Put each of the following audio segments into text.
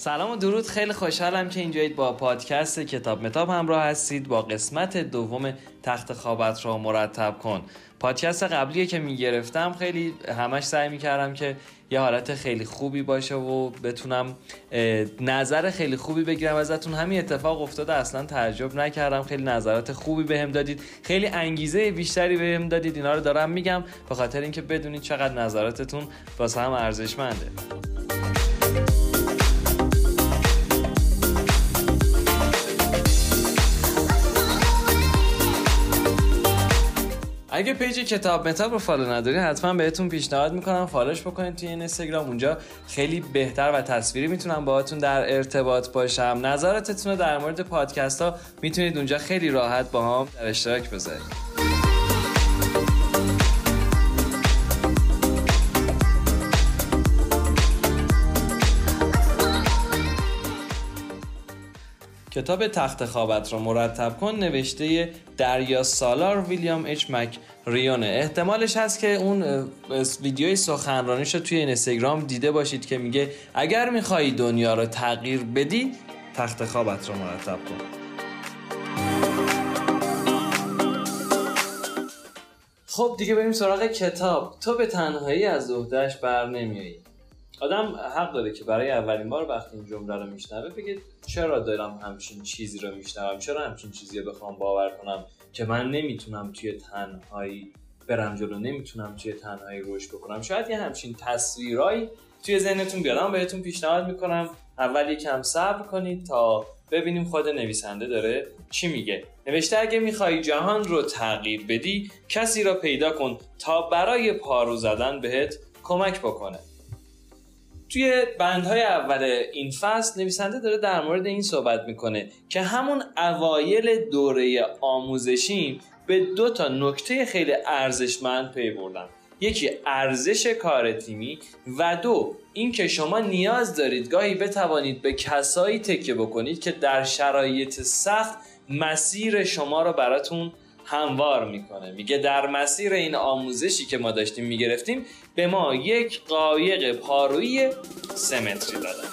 سلام و درود. خیلی خوشحالم که اینجایید با پادکست کتاب متاب همراه هستید. با قسمت دوم تخت خوابت را مرتب کن. پادکست قبلیه که می‌گرفتم خیلی همش سعی می‌کردم که یه حالت خیلی خوبی باشه و بتونم نظر خیلی خوبی بگیرم. ازتون همین اتفاق افتاده اصلا تعجب نکردم. خیلی نظرات خوبی بهم دادید. خیلی انگیزه بیشتری بهم دادید. اینا رو دارم میگم به خاطر اینکه بدونید چقدر نظراتتون واسه هم ارزشمنده. اگه page کتاب متاب رو follow نداری حتما بهتون پیشنهاد می‌کنم follow ش بکنید توی این اینستاگرام. اونجا خیلی بهتر و تصویری می‌تونم باهاتون در ارتباط باشم. نظراتتون رو در مورد پادکست ها می‌تونید اونجا خیلی راحت با هم در اشتراک بذارید. کتاب تخت خوابت رو مرتب کن نوشته دریا سالار ویلیام اچ مک ریونه. احتمالش هست که اون ویدیوی سخنرانیش رو توی اینستاگرام دیده باشید که میگه اگر میخوایی دنیا رو تغییر بدی تخت خوابت رو مرتب کن. خب دیگه بریم سراغ کتاب. تو به تنهایی از عهدهش بر نمیایی آدم حق داره که برای اولین بار وقتی این جمله رو میشنوه بگه چرا دارم همچین چیزی رو میشنوم؟ چرا همچین چیزی رو بخوام باور کنم که من نمی‌تونم توی تنهایی برم جلو نمی‌تونم توی تنهایی رشد بکنم؟ شاید یه همچین تصویرایی توی ذهنتون بیادم بهتون پیشنهاد می‌کنم اول یکم صبر کنید تا ببینیم خود نویسنده داره چی میگه. نوشته اگه می‌خوای جهان رو تغییر بدی کسی را پیدا کن تا برای پارو زدن بهت کمک بکنه. توی بندهای اول این فصل نویسنده داره در مورد این صحبت می‌کنه که همون اوایل دوره آموزشیم به دو تا نکته خیلی ارزشمند پی بردم یکی ارزش کار تیمی و دو اینکه شما نیاز دارید گاهی بتوانید به کسایی تکیه بکنید که در شرایط سخت مسیر شما رو براتون هموار می‌کنه. میگه در مسیر این آموزشی که ما داشتیم می‌گرفتیم به ما یک قایق پارویی سمتری دادن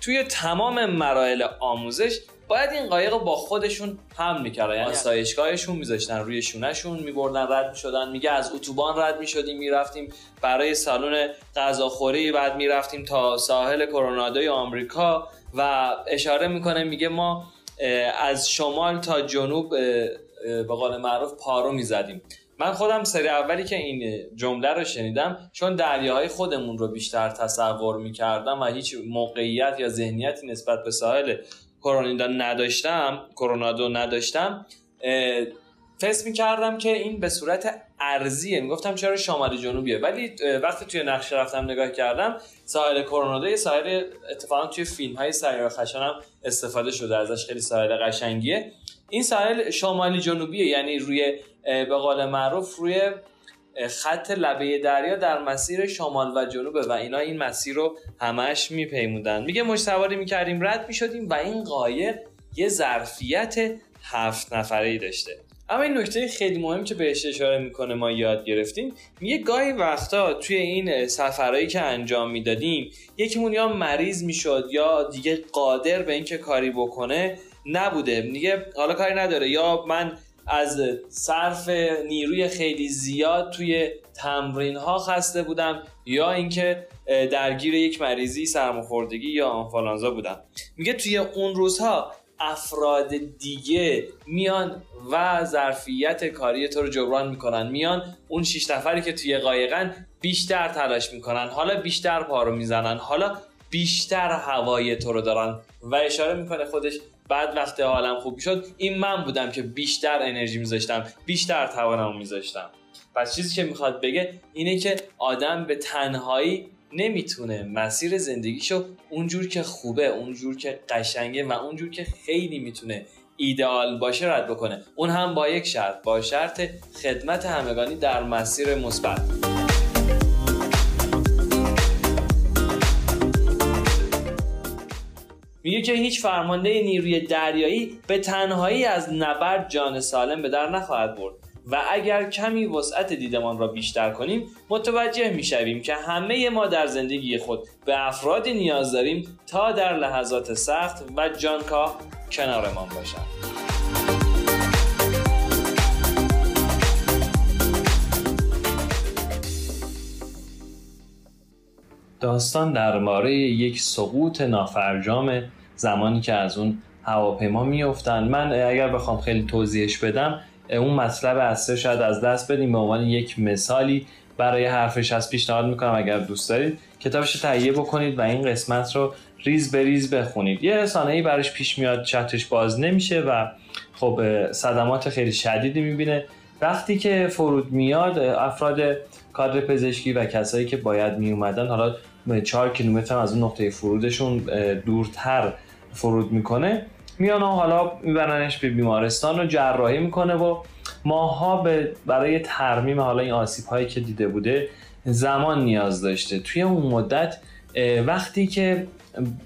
توی تمام مراحل آموزش باید این قایق با خودشون هم می‌کردن. یعنی آسایشگاهشون میذاشتن روی شونهشون میبردن رد می‌شدن. میگه از اتوبان رد می‌شدیم می‌رفتیم برای سالن غذاخوری بعد می‌رفتیم تا ساحل کرونادوی آمریکا و اشاره می‌کنه میگه ما از شمال تا جنوب به قول معروف پارو می‌زدیم. من خودم سری اولی که این جمله رو شنیدم چون دریاهای خودمون رو بیشتر تصور می‌کردم و هیچ موقعیت یا ذهنیتی نسبت به ساحل کرونیدا نداشتم کرونادو نداشتم فکر می‌کردم که این به صورت ارزیه. می‌گفتم چرا شمالی جنوبیه؟ ولی وقتی توی نقشه رفتم نگاه کردم ساحل کرونادو یه ساحل اتفاقا توی فیلم های سیار خشن استفاده شده ازش خیلی ساحل قشنگیه. این ساحل شمالی جنوبیه یعنی روی به قول معروف روی خط لبه دریا در مسیر شمال و جنوبه و اینا این مسیر رو همش میپیمودن. میگه مش سواری می‌کردیم رد می‌شدیم و این قایق یه ظرفیت هفت نفره داشته. اما این نکته خیلی مهم که بهش اشاره می‌کنه ما یاد گرفتیم میگه گاهی وقتا توی این سفرهایی که انجام می‌دادیم یکیمون یا مریض می‌شد یا دیگه قادر به اینکه کاری بکنه نبوده. میگه حالا کاری نداره یا من از صرف نیروی خیلی زیاد توی تمرین ها خسته بودم یا اینکه درگیر یک مریضی سرماخوردگی یا آنفالانزا بودم. میگه توی اون روزها افراد دیگه میان و ظرفیت کاری تو رو جبران می‌کنن. میان اون شیش نفری که توی قایقن بیشتر تلاش می‌کنن. حالا بیشتر پارو می‌زنن. حالا بیشتر هوای تو رو دارن. و اشاره می‌کنه خودش بعد وقتی حالم خوب شد این من بودم که بیشتر انرژی میذاشتم بیشتر توانم میذاشتم. پس چیزی که می‌خواد بگه اینه که آدم به تنهایی نمی‌تونه مسیر زندگیشو اونجور که خوبه اونجور که قشنگه و اونجور که خیلی می‌تونه ایدئال باشه رد بکنه. اون هم با یک شرط با شرط خدمت همگانی در مسیر مثبت. میگه که هیچ فرمانده نیروی دریایی به تنهایی از نبرد جان سالم به در نخواهد برد و اگر کمی وسعت دیدمان را بیشتر کنیم متوجه می‌شویم که همه ما در زندگی خود به افرادی نیاز داریم تا در لحظات سخت و جانکاه کنارمان باشند. داستان درباره یک سقوط نافرجام زمانی که از اون هواپیما میفتن من اگر بخوام خیلی توضیحش بدم اون مطلب اصلی شاید از دست بدیم. به عنوان یک مثالی برای حرفش از پیشنهاد می‌کنم اگر دوست دارید. کتابش تهیه بکنید و این قسمت رو ریز به ریز بخونید. یه رسانه ای براش پیش میاد چتش باز نمیشه و خب صدمات خیلی شدیدی می‌بینه. وقتی که فرود میاد افراد کادر پزشکی و کسایی که باید می اومدن حالا چهار کیلومتر از اون نقطه فرودشون دورتر فرود می‌کنه میان حالا میبرنش به بیمارستان و جراحی می‌کنه و ماها برای ترمیم حالا این آسیب هایی که دیده بوده زمان نیاز داشته. توی اون مدت وقتی که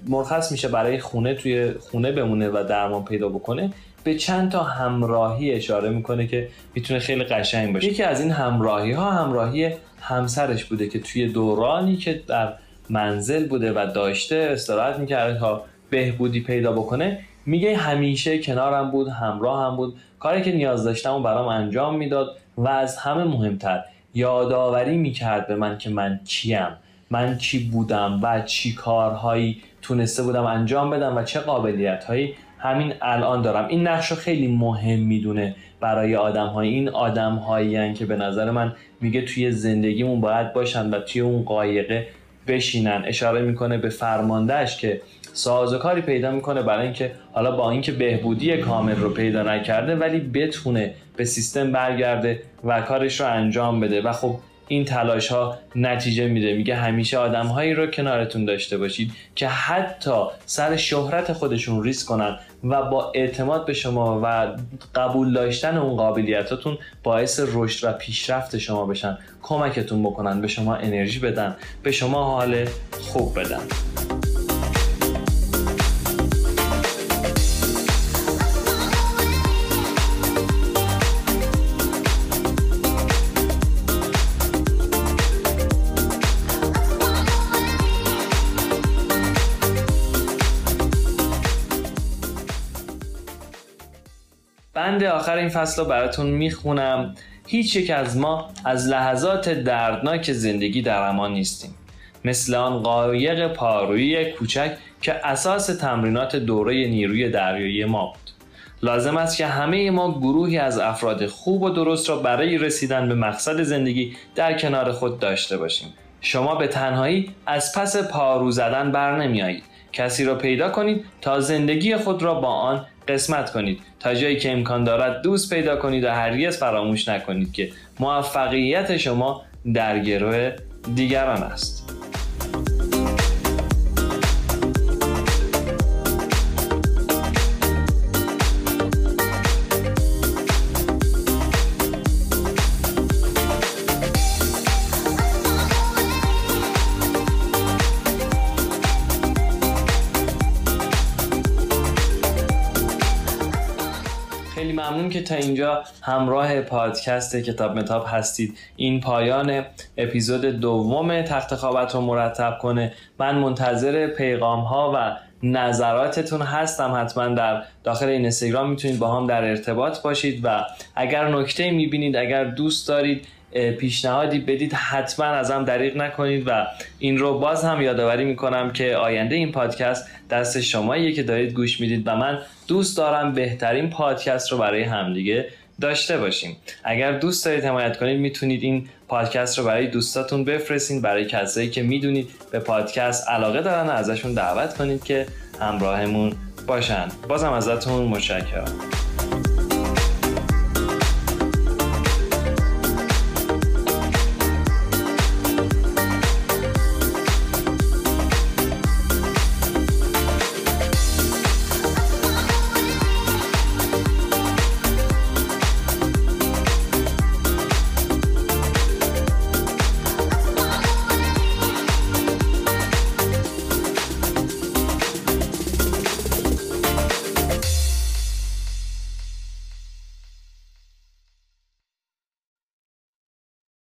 مرخص میشه برای خونه توی خونه بمونه و درمان پیدا بکنه به چند تا همراهی اشاره می‌کنه که می‌تونه خیلی قشنگ باشه. یکی از این همراهی ها همراهی همسرش بوده که توی دورانی که در منزل بوده و داشته استراحت می‌کرده تا بهبودی پیدا بکنه میگه همیشه کنارم بود همراه هم بود. کاری که نیاز داشتم و برام انجام می‌داد و از همه مهمتر یادآوری می‌کرد به من که من کیم من کی بودم و چی کارهایی تونسته بودم انجام بدم و چه قابلیت هایی همین الان دارم. این نقش رو خیلی مهم می‌دونه برای آدم های این آدم هایی که به نظر من میگه توی زندگیمون باید باشن و توی اون قایقه بشینن. اشاره می‌کنه به فرماندهش که سازوکاری پیدا می‌کنه برای اینکه حالا با اینکه بهبودی کامل رو پیدا نکرده ولی بتونه به سیستم برگرده و کارش رو انجام بده. و خب این تلاش ها نتیجه میده. میگه همیشه آدم هایی رو کنارتون داشته باشید که حتی سر شهرت خودشون ریس کنن و با اعتماد به شما و قبول داشتن اون قابلیتاتون باعث رشد و پیشرفت شما بشن. کمکتون بکنن به شما انرژی بدن به شما حال خوب بدن. بند آخر این فصل رو براتون می‌خونم. هیچ یک از ما از لحظات دردناک زندگی در امان نیستیم. مثل آن قایق پارویی کوچک که اساس تمرینات دوره نیروی دریایی ما بود. لازم است که همه ما گروهی از افراد خوب و درست را برای رسیدن به مقصد زندگی در کنار خود داشته باشیم. شما به تنهایی از پس پارو زدن بر نمی کسی را پیدا کنید تا زندگی خود را با آن قسمت کنید. تا جایی که امکان دارد دوست پیدا کنید و هرگز فراموش نکنید که موفقیت شما در گروه دیگران است. که تا اینجا همراه پادکست کتاب متاب هستید. این پایان اپیزود دوم تخت خوابت رو مرتب کنه. من منتظر پیغام ها و نظراتتون هستم حتما در داخل این اینستاگرام. می‌تونید با هم در ارتباط باشید و اگر نکته می‌بینید اگر دوست دارید پیشنهادی بدید حتما ازم دریغ نکنید و این رو باز هم یادآوری می‌کنم که آینده این پادکست دست شماییه که دارید گوش می‌دید و من دوست دارم بهترین پادکست رو برای همدیگه داشته باشیم. اگر دوست دارید حمایت کنید می‌تونید این پادکست رو برای دوستاتون بفرستین. برای کسایی که می‌دونید به پادکست علاقه دارن ازشون دعوت کنید که همراهمون باشن. بازم ازتون متشکرم.